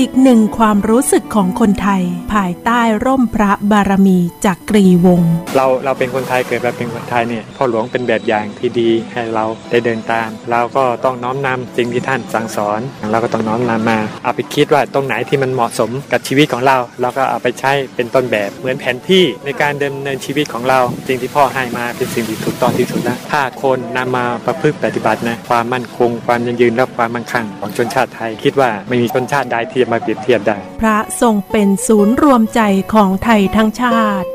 อีกหนึ่งความรู้สึกของคนไทย ภายใต้ร่มพระบารมีจากกรีวง เราเราเป็นคนไทยเกิดมาเป็นคนไทยเนี่ยพ่อหลวงเป็นแบบอย่างที่ดีให้เราได้เดินตาม เราก็ต้องน้อมนำสิ่งที่ท่านสั่งสอน เราก็ต้องน้อมนำมา เอาไปคิดว่าตรงไหนที่มันเหมาะสมกับชีวิตของเรา เราก็เอาไปใช้เป็นต้นแบบเหมือนแผนที่ในการดำเนินชีวิตของเราสิ่งที่พ่อให้มาเป็นสิ่งที่ถูกต้องที่สุดแล้วถ้าคนนำมาประพฤติปฏิบัตินะความมั่นคง ความยั่งยืนและความมั่งคั่งของชนชาติไทย คิดว่าไม่มีชนชาติใดที่มาเปรียบเทียบได้ พระทรงเป็นศูนย์รวมใจของไทยทั้งชาติ